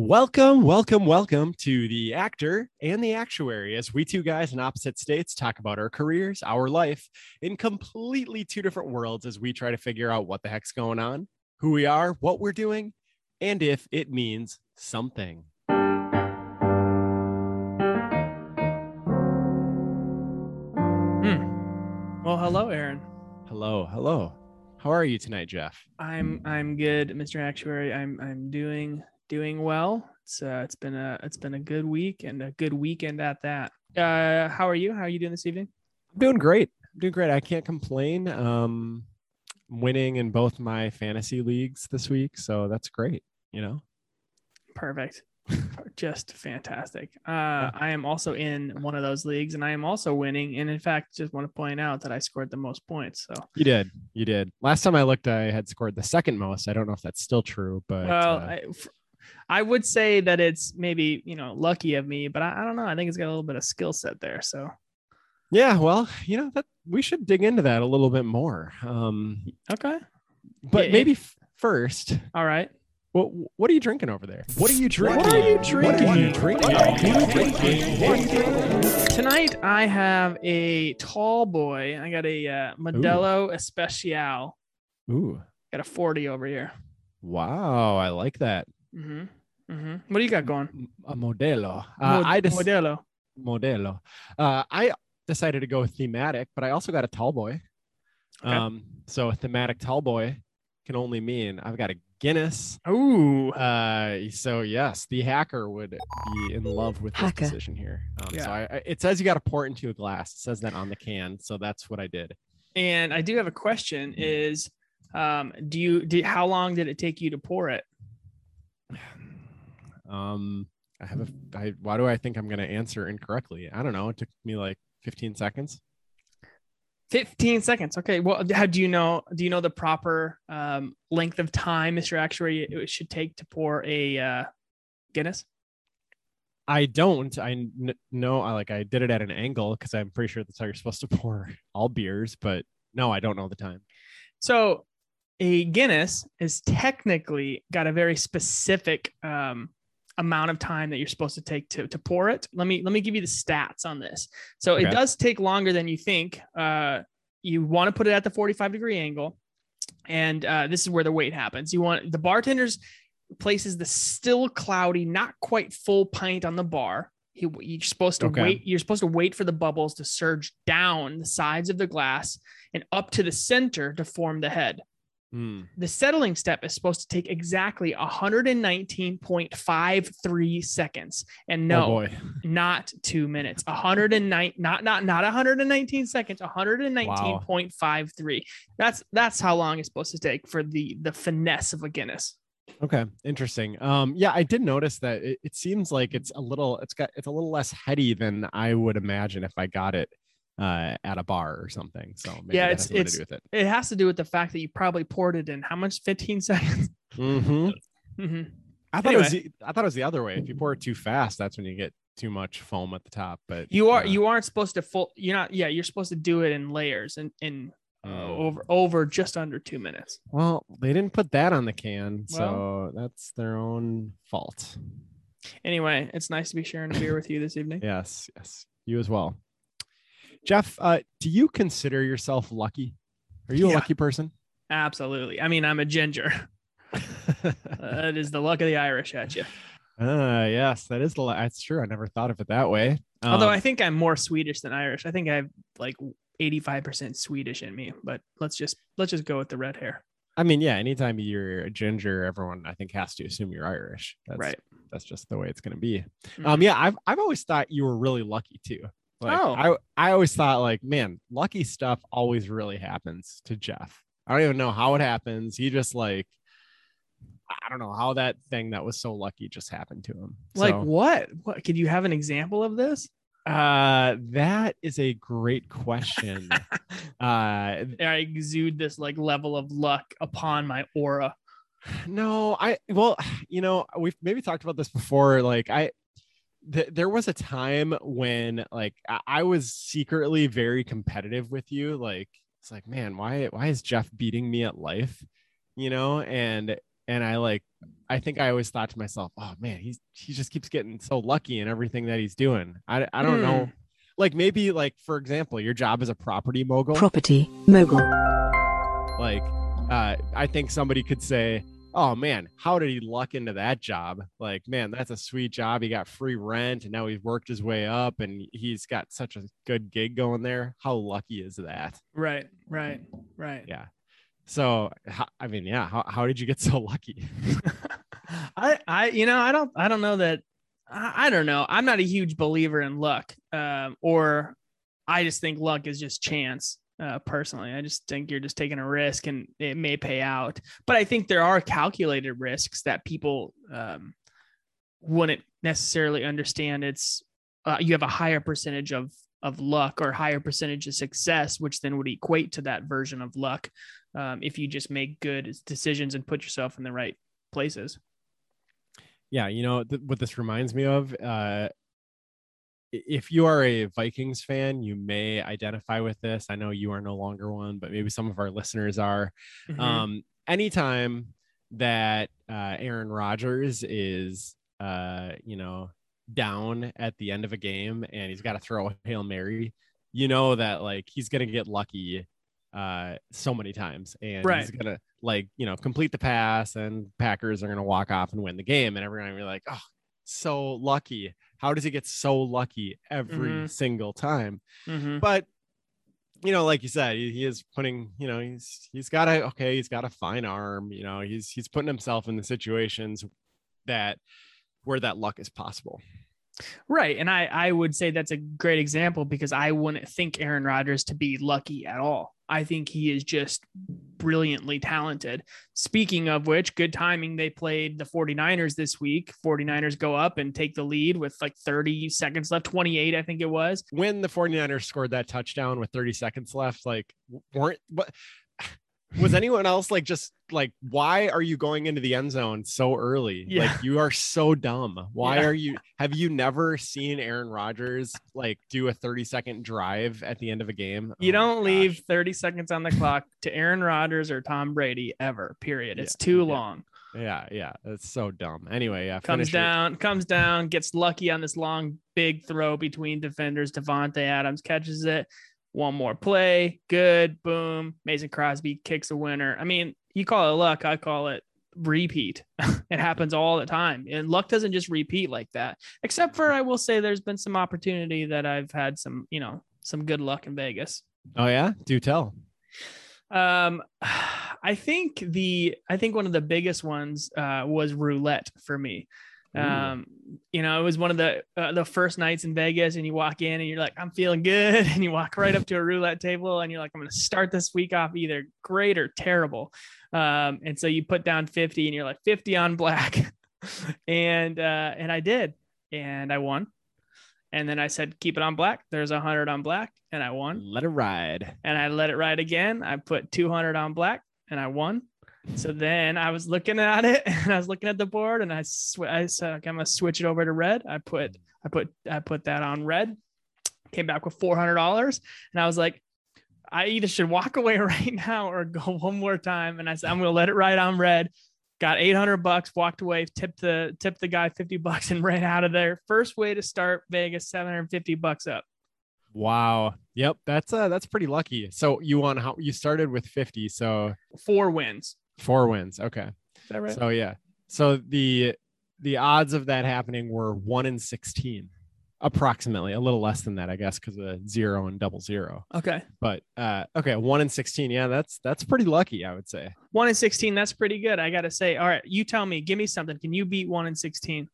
Welcome, welcome, welcome to the actor and the actuary as we two guys in opposite states talk about our careers, our life in completely two different worlds as we try to figure out what the heck's going on, who we are, what we're doing, and if it means something. Hmm. Well, hello, Aaron. Hello, hello. How are you tonight, Jeff? I'm I'm good, Mr. Actuary. I'm I'm doing doing well. It's uh, it's been a it's been a good week and a good weekend at that. Uh, how are you? How are you doing this evening? I'm doing great. I'm doing great. I can't complain. Um, winning in both my fantasy leagues this week, so that's great. You know, Perfect. Just fantastic. Uh, I am also in one of those leagues, and I am also winning. And in fact, just want to point out that I scored the most points. So, you did. You did. Last time I looked, I had scored the second most. I don't know if that's still true, but well, uh, I, I would say that it's maybe you know lucky of me, but I, I don't know. I think it's got a little bit of skill set there. So, yeah. Well, you know that we should dig into that a little bit more. Um, okay, but Yeah, maybe f- first, all right. what what are you drinking over there? What are you drinking? What are you drinking? What are you drinking? Tonight I have a tall boy. I got a uh, Modelo Especial. Ooh, Got a 40 over here. wow! I like that. Mm-hmm. Mm-hmm. What do you got going? A modelo. Uh, Mod- I just Modelo. modelo. Uh, I decided to go thematic, but I also got a tall boy. Okay. Um, so a thematic tall boy can only mean I've got a Guinness. Ooh. Uh, so yes, the hacker would be in love with this Hacker. decision here. Um, Yeah. So I, I, it says you got to pour it into a glass. It says that on the can, so that's what I did. And I do have a question is um do you did how long did it take you to pour it? Um, I have a. I, why do I think I'm going to answer incorrectly? I don't know. It took me like 15 seconds. 15 seconds. Okay. Well, how do you know do you know the proper um length of time Mr. Actuary it should take to pour a uh Guinness? I don't. I kn- know. I like. I did it at an angle because I'm pretty sure that's how you're supposed to pour all beers. But no, I don't know the time. So a Guinness is technically got a very specific um, amount of time that you're supposed to take to, to pour it. Let me let me give you the stats on this. So it does take longer than you think. Uh, you want to put it at the 45 degree angle, and uh, this is where the wait happens. You want the bartender's places the still cloudy, not quite full pint on the bar. He, you're supposed to Okay. wait. You're supposed to wait for the bubbles to surge down the sides of the glass and up to the center to form the head. Hmm. The settling step is supposed to take exactly 119.53 seconds. And Oh no, boy. not two minutes. 109, not not not 119 seconds, 119.53. That's that's how long it's supposed to take for the the finesse of a Guinness. Okay. Interesting. Um. Yeah, I did notice that it, it seems like it's a little. It's got. It's a little less heady than I would imagine if I got it uh at a bar or something. So maybe Yeah, it's- has it's- to do with it. It has to do with the fact that you probably poured it in how much? 15 seconds. Mm-hmm. hmm I thought it was. The, I thought it was the other way. If you pour it too fast, that's when you get too much foam at the top. But You are uh, you aren't supposed to full. You're not. Yeah, you're supposed to do it in layers and in uh, Mm. over over just under two minutes. Well, they didn't put that on the can, so that's their own fault. Anyway, it's nice to be sharing a beer with you this evening. Yes, yes, you as well. Jeff, uh, do you consider yourself lucky? Are you a lucky person? Absolutely. I mean, I'm a ginger. That is the luck of the Irish at you. Ah, yes, that is the. That's true. I never thought of it that way. Although Um, I think I'm more Swedish than Irish. I think I have like 85% Swedish in me, but let's just let's just go with the red hair. I mean, yeah. Anytime you're a ginger, everyone I think has to assume you're Irish. That's, Right. That's just the way it's going to be. Mhm. Um, yeah, I've I've always thought you were really lucky too. Like, Oh. I I always thought like, man, lucky stuff always really happens to Jeff. I don't even know how it happens. He just like, I don't know how that thing that was so lucky just happened to him. like So, what? What could you have an example of this? uh, that is a great question. uh, I exude this like level of luck upon my aura. no, I well, you know, we've maybe talked about this before. Like, I th- there was a time when like I-, I was secretly very competitive with you. Like, it's like, man, why why is Jeff beating me at life? You know, and and I like I think I always thought to myself, oh man, he's he just keeps getting so lucky in everything that he's doing. I I don't know. Hmm. Like maybe like for example, your job as a property mogul. Property mogul. like uh I think somebody could say, Oh man, how did he luck into that job? Like, man, that's a sweet job. He got free rent and now he's worked his way up and he's got such a good gig going there. How lucky is that? Right, right, right. Yeah. So, I mean, yeah, how, how did you get so lucky? I, I, you know, I don't, I don't know that. I, I don't know. I'm not a huge believer in luck, um, or I just think luck is just chance. Uh, personally, I just think you're just taking a risk and it may pay out. But I think there are calculated risks that people um, wouldn't necessarily understand. It's uh, you have a higher percentage of of luck or higher percentage of success, which then would equate to that version of luck um, if you just make good decisions and put yourself in the right places. Yeah, you know th- what this reminds me of. Uh, if you are a Vikings fan, you may identify with this. I know you are no longer one, but maybe some of our listeners are. Mhm. Um, anytime that uh, Aaron Rodgers is, uh, you know, down at the end of a game and he's got to throw a hail mary, you know that like he's gonna get lucky uh so many times and he's gonna like you know complete the pass and packers are gonna walk off and win the game and everyone will be like oh so lucky how does he get so lucky every Mhm. single time Mhm. but you know like you said he, he is putting you know he's he's got a okay he's got a fine arm you know he's he's putting himself in the situations that where that luck is possible Right. And I, I would say that's a great example because I wouldn't think Aaron Rodgers to be lucky at all. I think he is just brilliantly talented. Speaking of which, good timing. They played the 49ers this week. 49ers go up and take the lead with like 30 seconds left, 28, I think it was. when the 49ers scored that touchdown with 30 seconds left like weren't what was anyone else like just like why are you going into the end zone so early Yeah. like you are so dumb why Yeah. are you have you never seen aaron rodgers like do a 30 second drive at the end of a game You Oh don't leave 30 seconds on the clock to Aaron Rodgers or Tom Brady ever, period. It's Yeah, too long. yeah yeah that's so dumb anyway yeah comes down, comes down, gets lucky on this long, big throw between defenders. Davante Adams catches it. One more play, good, boom. Mason Crosby kicks a winner. I mean, you call it luck, I call it repeat. it happens all the time, and luck doesn't just repeat like that. Except for, I will say, there's been some opportunity that I've had some, you know, some good luck in Vegas. oh yeah do tell Um, I think the I think one of the biggest ones uh, was roulette for me. Ooh. Um, you know, it was one of the uh, the first nights in Vegas, and you walk in and you're like, I'm feeling good, and you walk right up to a roulette table, and you're like, I'm going to start this week off either great or terrible. Um, and so you put down 50, and you're like 50 on black, and uh, and I did, and I won. And then I said, keep it on black. There's a hundred on black, and I won let it ride and I let it ride again. I put 200 on black and I won. So then I was looking at it and I was looking at the board and I, sw- I said, okay, I'm gonna switch it over to red. I put, I put, I put that on red. Came back with $400 and I was like, I either should walk away right now or go one more time. And I said, I'm gonna let it ride on red. Got 800 bucks, walked away, tipped the tipped the guy 50 bucks and ran out of there. First way to start Vegas, 750 bucks up. wow yep that's uh that's pretty lucky so you won how you started with 50 so Four wins. Four wins okay Is that right? So yeah. So the the odds of that happening were one in sixteen, approximately a little less than that, I guess, because of zero and double zero. okay. But uh, okay, one in sixteen. Yeah, that's that's pretty lucky, I would say. One in 16, that's pretty good. I got to say, all right, you tell me, give me something. Can you beat one in 16?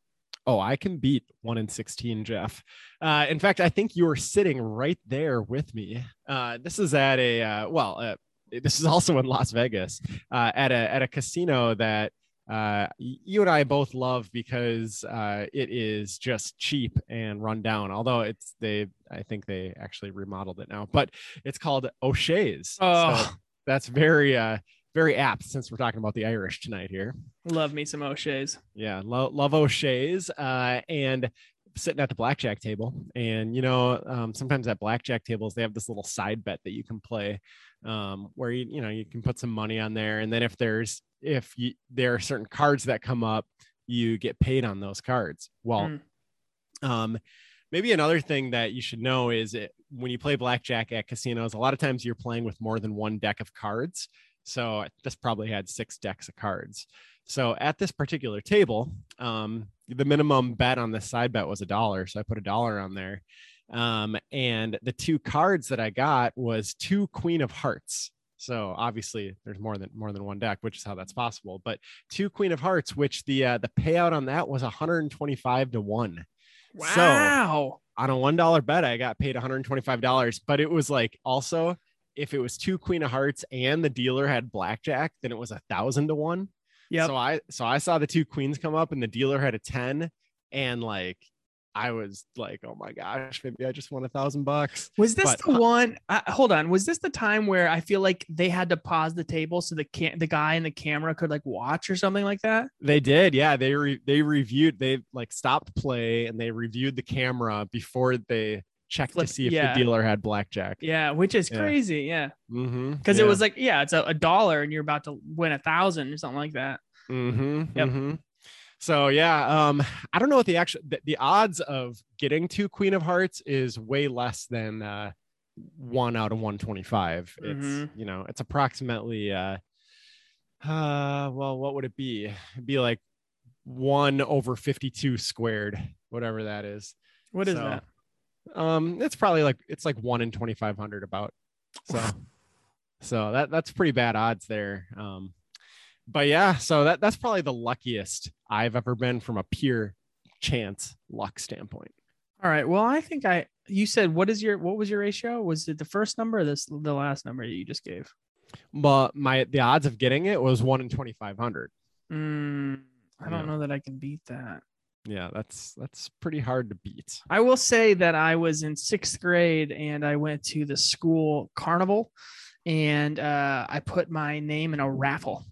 Oh, I can beat one in sixteen, Jeff. Uh, in fact, I think you were sitting right there with me. Uh, this is at a uh, well, uh, this is also in Las Vegas uh, at a at a casino that uh, you and I both love because uh, it is just cheap and run down. Although it's they, I think they actually remodeled it now, but it's called O'Shea's. Oh. So that's very uh, very apt since we're talking about the Irish tonight here. Love me some O'Shea's. Yeah, lo- love O'Shea's. Uh, and sitting at the blackjack table, and you know, um, sometimes at blackjack tables they have this little side bet that you can play, um, where you you know you can put some money on there, and then if there's if you, there are certain cards that come up, you get paid on those cards. Well, Mm. um, maybe another thing that you should know is it, when you play blackjack at casinos, a lot of times you're playing with more than one deck of cards. So this probably had six decks of cards. So at this particular table, um, the minimum bet on this side bet was a dollar. So I put a dollar on there. Um, and the two cards that I got was two Queen of Hearts. So obviously there's more than more than one deck, which is how that's possible. But two Queen of Hearts, which the uh, the payout on that was 125 to one. So- Wow. On a one dollar bet, I got paid 125 dollars. But it was like also if it was two Queen of Hearts and the dealer had blackjack, then it was a thousand to one. Yep. So I so I saw the two queens come up and the dealer had a 10 and like I was like, oh my gosh, maybe I just won a thousand bucks. Was this But- the one? Uh, hold on. Was this the time where I feel like they had to pause the table so the can the guy in the camera could like watch or something like that? They did, yeah. They re- they reviewed, they like stopped play and they reviewed the camera before they checked Flip- to see if yeah. the dealer had blackjack. Yeah, which is Yeah. crazy. Yeah, Mm-hmm. because it was like, yeah, it's a, a dollar and you're about to win a thousand or something like that. Mm-hmm. Yep. mhm. So yeah, um, I don't know what the actual the, the odds of getting to Queen of Hearts is way less than uh one out of 125. It's Mhm. you know, it's approximately uh uh well, what would it be? It'd be like one over 52 squared, whatever that is. What is So, that? Um, it's probably like it's like one in 2500 about. So so that that's pretty bad odds there. Um, but yeah, so that that's probably the luckiest I've ever been from a pure chance luck standpoint. All right. Well, I think I. You said what is your what was your ratio? Was it the first number or this the last number that you just gave? But my the odds of getting it was one in 2500. Mm, I don't Yeah. know that I can beat that. Yeah, that's that's pretty hard to beat. I will say that I was in sixth grade and I went to the school carnival and uh, I put my name in a raffle.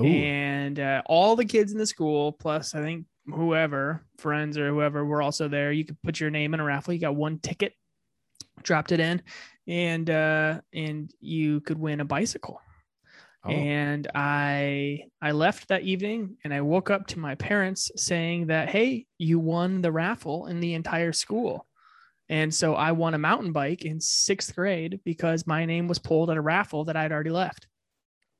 Ooh. And uh, all the kids in the school, plus I think whoever, friends or whoever, were also there. You could put your name in a raffle. You got one ticket, dropped it in, and uh, and you could win a bicycle Oh, and I I left that evening and I woke up to my parents saying that hey you won the raffle in the entire school and so I won a mountain bike in 6th grade because my name was pulled at a raffle that I'd already left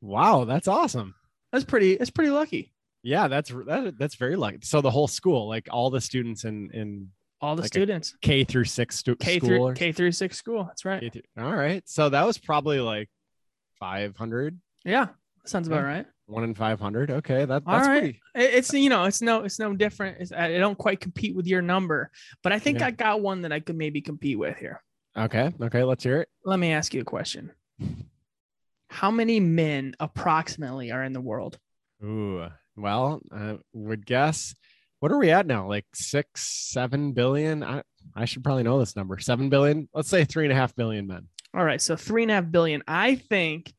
wow, that's awesome. that's pretty that's pretty lucky Yeah, that's that, that's very lucky. So the whole school, like all the students in in all the Like students K through six stu- K school through K through 6 school that's right through, all right. So that was probably like 500, yeah sounds about right one in 500. Okay, that, that's right. pretty. It's you know it's no it's no different it's, I don't quite compete with your number but I think Yeah. I got one that I could maybe compete with here Okay, okay, let's hear it. let me ask you a question. How many men approximately are in the world? Ooh, well, I would guess. What are we at now? Like six, seven billion? I, I should probably know this number. Seven billion? Let's say three and a half billion men. All right, so three and a half billion. I think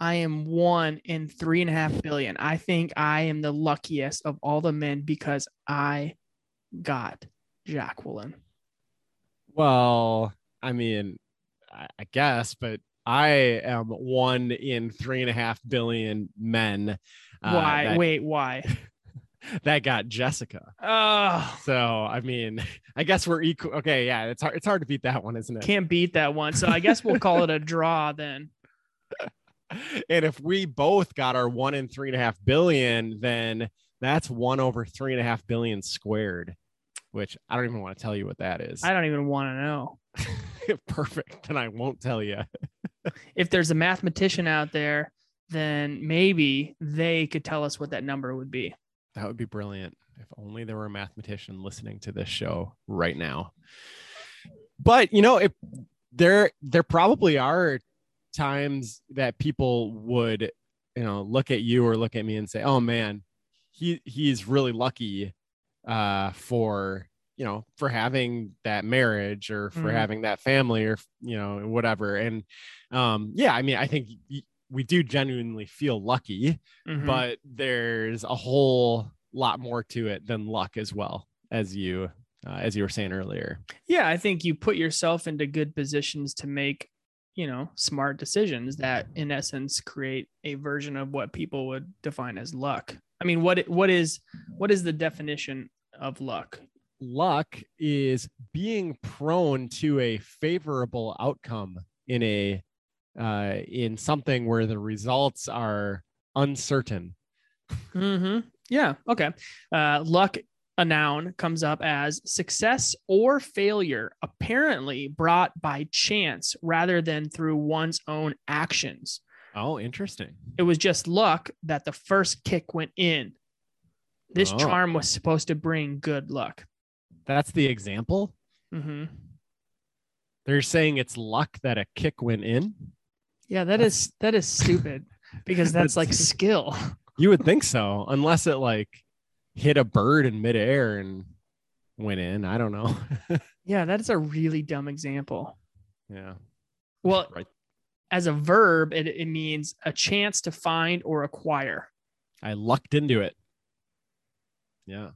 I am one in three and a half billion. I think I am the luckiest of all the men because I got Jacqueline. Well, I mean, I, guess, but I am one in three and a half billion men. uh, why? that- Wait, why? That got Jessica. Oh, So I mean, I guess we're equal. Okay, yeah, it's hard. It's hard to beat that one, isn't it? can't beat that one. So I guess we'll call it a draw then. and if we both got our one in three and a half billion, then that's one over three and a half billion squared, which I don't even want to tell you what that is. I don't even want to know. Perfect. And I won't tell you. if there's a mathematician out there, then maybe they could tell us what that number would be. That would be brilliant. If only there were a mathematician listening to this show right now. But you know, if there there probably are times that people would, you know, look at you or look at me and say, "Oh man, he he's really lucky uh for, you know, for having that marriage or for Mhm. having that family or you know, whatever." And um yeah, I mean, I think we do genuinely feel lucky Mhm. but there's a whole lot more to it than luck as well as you uh, as you were saying earlier. Yeah, I think you put yourself into good positions to make, you know, smart decisions that in essence create a version of what people would define as luck. I mean, what what is what is the definition of luck? Luck is being prone to a favorable outcome in a uh, in something where the results are uncertain. Mm-hmm. Yeah. Okay. Uh, luck, a noun, comes up as success or failure, apparently brought by chance rather than through one's own actions. Oh, interesting. It was just luck that the first kick went in. This Oh. charm was supposed to bring good luck. That's the example. Mm-hmm. They're saying it's luck that a kick went in. Yeah, that is that is stupid because that's like skill. You would think so, unless it like hit a bird in midair and went in. I don't know. Yeah, that's a really dumb example. yeah. Well, Right. as a verb, it, it means a chance to find or acquire. I lucked into it. Yeah.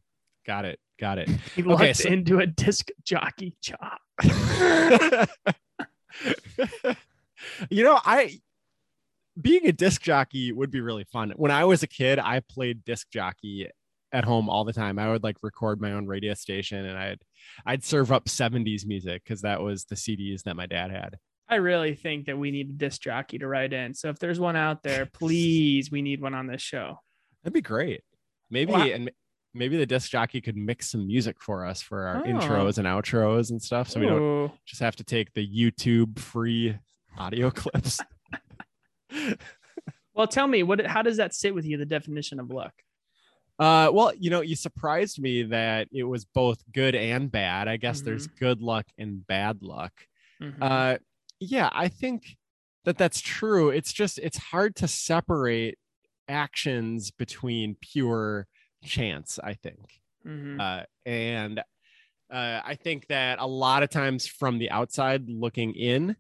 Got it. Got it. He Okay, lucked so- into a disc jockey job. you know, I being a disc jockey would be really fun. When I was a kid, I played disc jockey at home all the time. I would like record my own radio station and I'd I'd serve up 70s music because that was the CDs that my dad had. I really think that we need a disc jockey to write in. So if there's one out there, please, we need one on this show. That'd be great. Maybe Wow. and maybe the disc jockey could mix some music for us for our Oh. intros and outros and stuff. So we don't just have to take the YouTube free audio clips. Well, tell me, what? How does that sit with you? The definition of luck. Uh, well, you know, you surprised me that it was both good and bad. I guess there's good luck and bad luck. Mhm. Uh, yeah, I think that that's true. It's just it's hard to separate actions between pure chance. I think, Mhm. uh, and uh, I think that a lot of times from the outside looking in,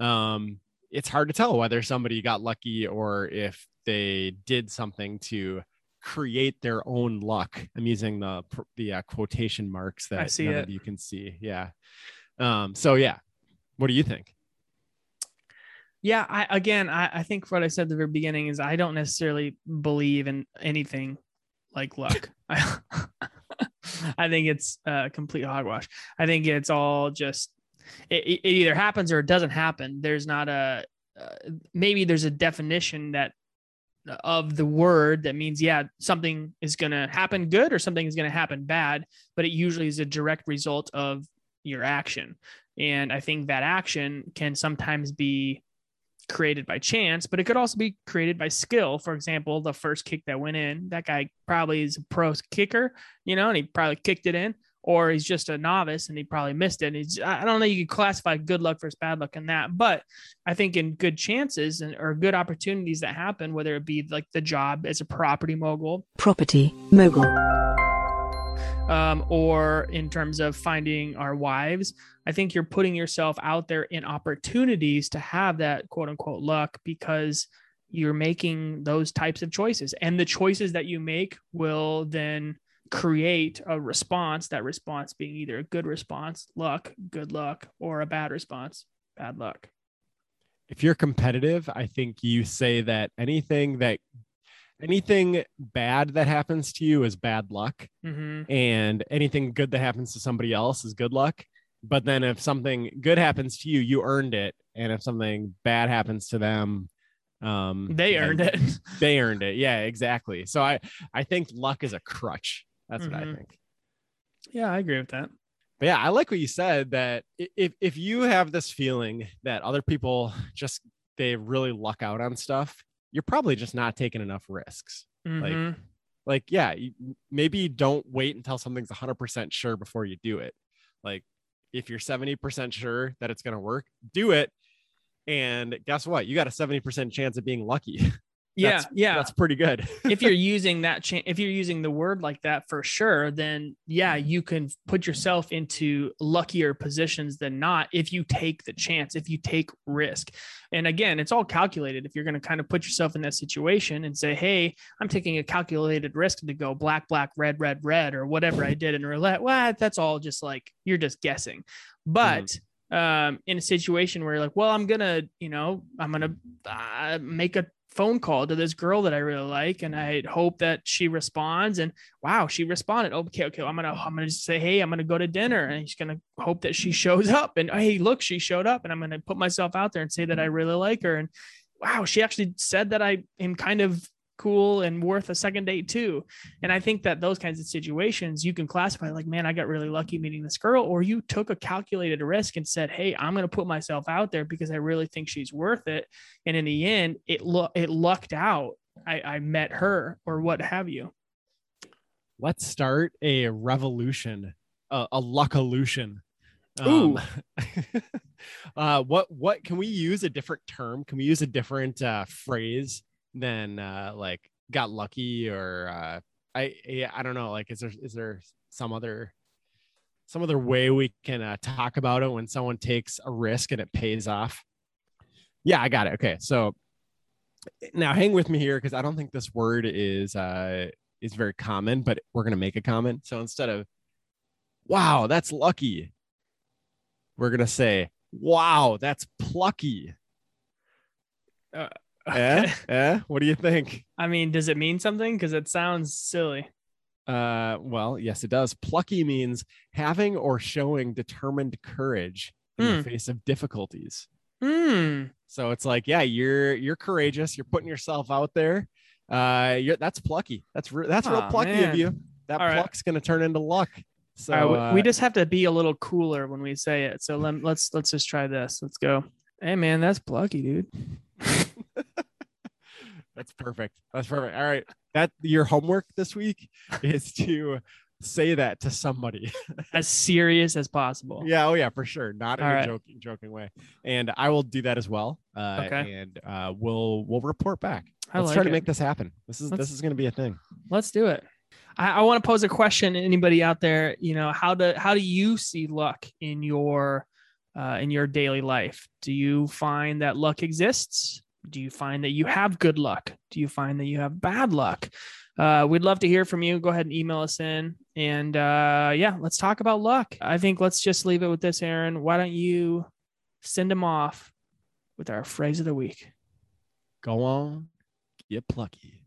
um, it's hard to tell whether somebody got lucky or if they did something to create their own luck. I'm using the the uh, quotation marks that see none it. of you can see. Yeah. Um, so yeah, what do you think? Yeah, I again, I, I think what I said at the very beginning is I don't necessarily believe in anything like luck. I, I think it's uh, complete hogwash. I think it's all just it, it either happens or it doesn't happen. There's not a uh, maybe there's a definition that of the word that means yeah something is going to happen good or something is going to happen bad, but it usually is a direct result of your action. And I think that action can sometimes be created by chance, but it could also be created by skill. For example, the first kick that went in, that guy probably is a pro kicker, you know, and he probably kicked it in, or he's just a novice and he probably missed it. He's, I don't know, you could classify good luck versus bad luck in that, but I think in good chances and or good opportunities that happen, whether it be like the job as a property mogul, Property mogul. um, or in terms of finding our wives, I think you're putting yourself out there in opportunities to have that quote unquote luck because you're making those types of choices. And the choices that you make will then create a response, that response being either a good response, luck, good luck, or a bad response, bad luck. If you're competitive, I think you say that anything that anything bad that happens to you is bad luck Mm-hmm. and anything good that happens to somebody else is good luck. But then if something good happens to you, you earned it. And if something bad happens to them, um, They earned it. They earned it. Yeah, exactly. So I, I think luck is a crutch. That's what I Mhm. think. yeah, I agree with that. But yeah, I like what you said that if if you have this feeling that other people just they really luck out on stuff, you're probably just not taking enough risks. Mhm. Like, yeah, you, maybe don't wait until something's 100% sure before you do it. Like, if you're 70% sure that it's going to work, do it. And guess what? You got a 70% chance of being lucky. Yeah, That's- yeah. That's pretty good. if you're using that cha- if you're using the word like that for sure then yeah you can put yourself into luckier positions than not if you take the chance if you take risk and again it's all calculated if you're going to kind of put yourself in that situation and say hey i'm taking a calculated risk to go black black red red red or whatever i did in roulette well that's all just like you're just guessing but um in a situation where you're like well i'm gonna you know i'm gonna uh, make a phone call to this girl that I really like, and I hope that she responds. And wow, she responded. Okay, okay, I'm gonna I'm gonna say, hey, I'm gonna go to dinner, and he's gonna hope that she shows up. And hey, look, she showed up, and I'm gonna put myself out there and say that I mm-hmm. really like her. And wow, she actually said that I am kind of cool and worth a second date too. And I think that those kinds of situations you can classify like, man, I got really lucky meeting this girl, or you took a calculated risk and said, hey, I'm going to put myself out there because I really think she's worth it. And in the end, it lo- it lucked out. I, I met her or what have you. Let's start a revolution, a, a luckalution. Ooh. uh, what what can we use a different term? Can we use a different uh, phrase than uh, like got lucky or uh, I yeah, I don't know. Like, is there is there some other some other way we can uh, talk about it when someone takes a risk and it pays off? Yeah, I got it. Okay, so now hang with me here because I don't think this word is uh is very common, but we're gonna make a comment. So instead of wow, that's lucky, we're gonna say wow, that's plucky. Uh, Eh? Eh? What do you think? I mean, does it mean something? Because it sounds silly. Uh, well, yes, it does. Plucky means having or showing determined courage in Hmm. the face of difficulties. Hmm. So it's like, yeah, you're you're courageous. You're putting yourself out there. Uh, you're that's plucky. That's re- that's real plucky of you. That All right. pluck's gonna turn into luck. So right, we- we uh, just have to be a little cooler when we say it. So let, let's let's just try this. Let's go. Hey man, that's plucky, dude. That's perfect. That's perfect. All right. That your homework this week is to say that to somebody. As serious as possible. yeah. Oh yeah, for sure. Not in All a right. joking, joking way. And I will do that as well. Uh, Okay. And uh, we'll we'll report back. I Let's like try to make this happen. This is Let's- this is going to be a thing. Let's do it. I, I want to pose a question to anybody out there. You know, how do how do you see luck in your uh, in your daily life? Do you find that luck exists? Do you find that you have good luck? Do you find that you have bad luck? Uh, we'd love to hear from you. Go ahead and email us in, and uh, yeah, let's talk about luck. I think let's just leave it with this, Aaron. Why don't you send them off with our phrase of the week? Go on, get plucky.